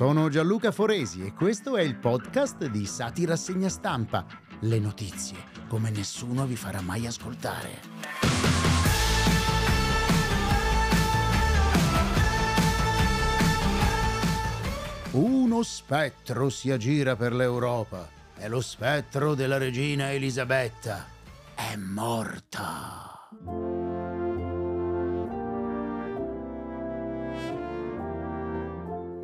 Sono Gianluca Foresi e questo è il podcast di Sati Rassegna Stampa. Le notizie come nessuno vi farà mai ascoltare. Uno spettro si aggira per l'Europa. È lo spettro della regina Elisabetta. È morta.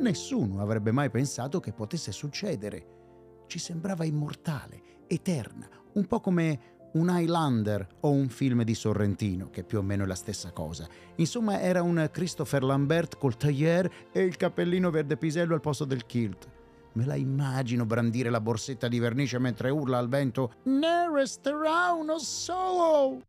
Nessuno avrebbe mai pensato che potesse succedere. Ci sembrava immortale, eterna, un po' come un Highlander o un film di Sorrentino, che più o meno è la stessa cosa. Insomma, era un Christopher Lambert col tailleur e il cappellino verde pisello al posto del kilt. Me la immagino brandire la borsetta di vernice mentre urla al vento Ne resterà uno solo!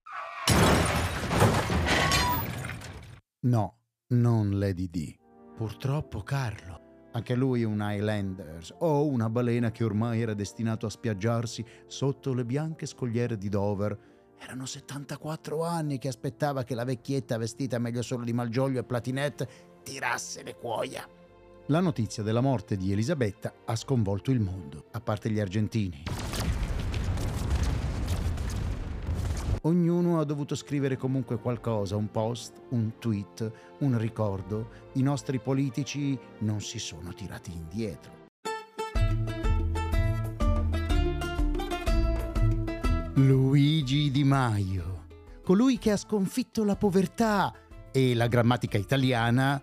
No, non Lady D. Purtroppo Carlo, anche lui un Highlanders o una balena che ormai era destinato a spiaggiarsi sotto le bianche scogliere di Dover. Erano 74 anni che aspettava che la vecchietta vestita meglio solo di Malgioglio e Platinette tirasse le cuoia. La notizia della morte di Elisabetta ha sconvolto il mondo, a parte gli argentini. Ognuno ha dovuto scrivere comunque qualcosa, un post, un tweet, un ricordo. I nostri politici non si sono tirati indietro. Luigi Di Maio, colui che ha sconfitto la povertà e la grammatica italiana,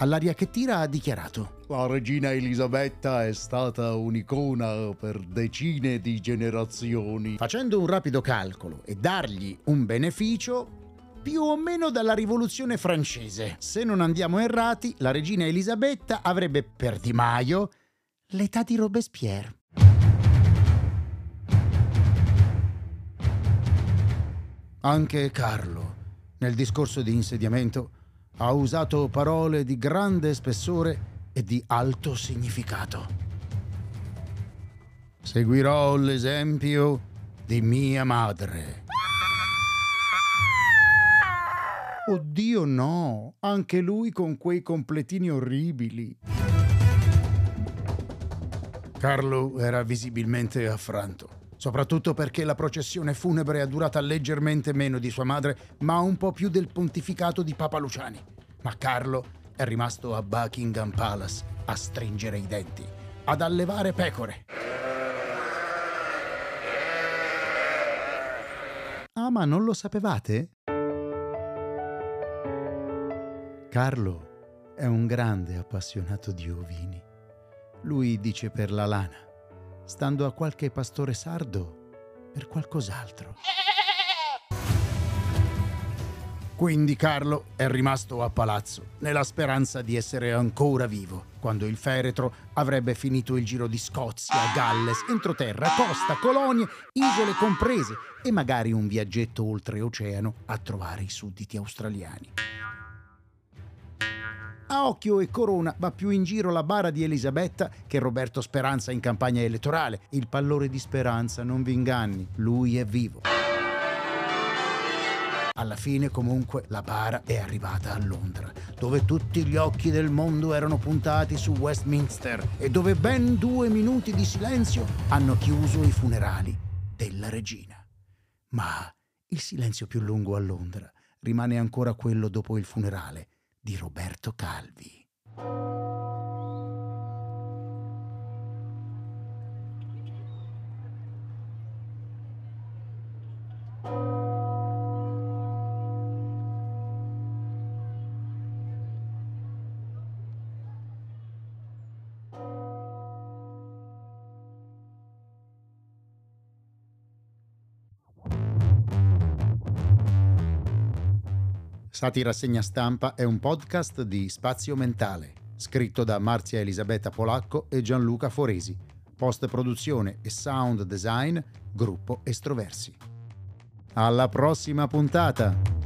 all'aria che tira ha dichiarato la regina Elisabetta è stata un'icona per decine di generazioni. Facendo un rapido calcolo e dargli un beneficio, più o meno dalla rivoluzione francese. Se non andiamo errati, la regina Elisabetta avrebbe per Di Maio l'età di Robespierre. Anche Carlo, nel discorso di insediamento, ha usato parole di grande spessore e di alto significato. Seguirò l'esempio di mia madre. Oddio no, anche lui con quei completini orribili. Carlo era visibilmente affranto, soprattutto perché la processione funebre è durata leggermente meno di sua madre, ma un po' più del pontificato di Papa Luciani. Ma Carlo è rimasto a Buckingham Palace a stringere i denti, ad allevare pecore. Ah, ma non lo sapevate? Carlo è un grande appassionato di ovini. Lui dice per la lana, stando a qualche pastore sardo per qualcos'altro. Quindi Carlo è rimasto a palazzo, nella speranza di essere ancora vivo, quando il feretro avrebbe finito il giro di Scozia, Galles, entroterra, costa, colonie, isole comprese e magari un viaggetto oltreoceano a trovare i sudditi australiani. A occhio e corona va più in giro la bara di Elisabetta che Roberto Speranza in campagna elettorale. Il pallore di Speranza non vi inganni, lui è vivo. Alla fine comunque la bara è arrivata a Londra, dove tutti gli occhi del mondo erano puntati su Westminster e dove ben due minuti di silenzio hanno chiuso i funerali della regina. Ma il silenzio più lungo a Londra rimane ancora quello dopo il funerale di Roberto Calvi. Sati Rassegna Stampa è un podcast di Spazio Mentale, scritto da Marzia Elisabetta Polacco e Gianluca Foresi. Post produzione e sound design, gruppo Estroversi. Alla prossima puntata!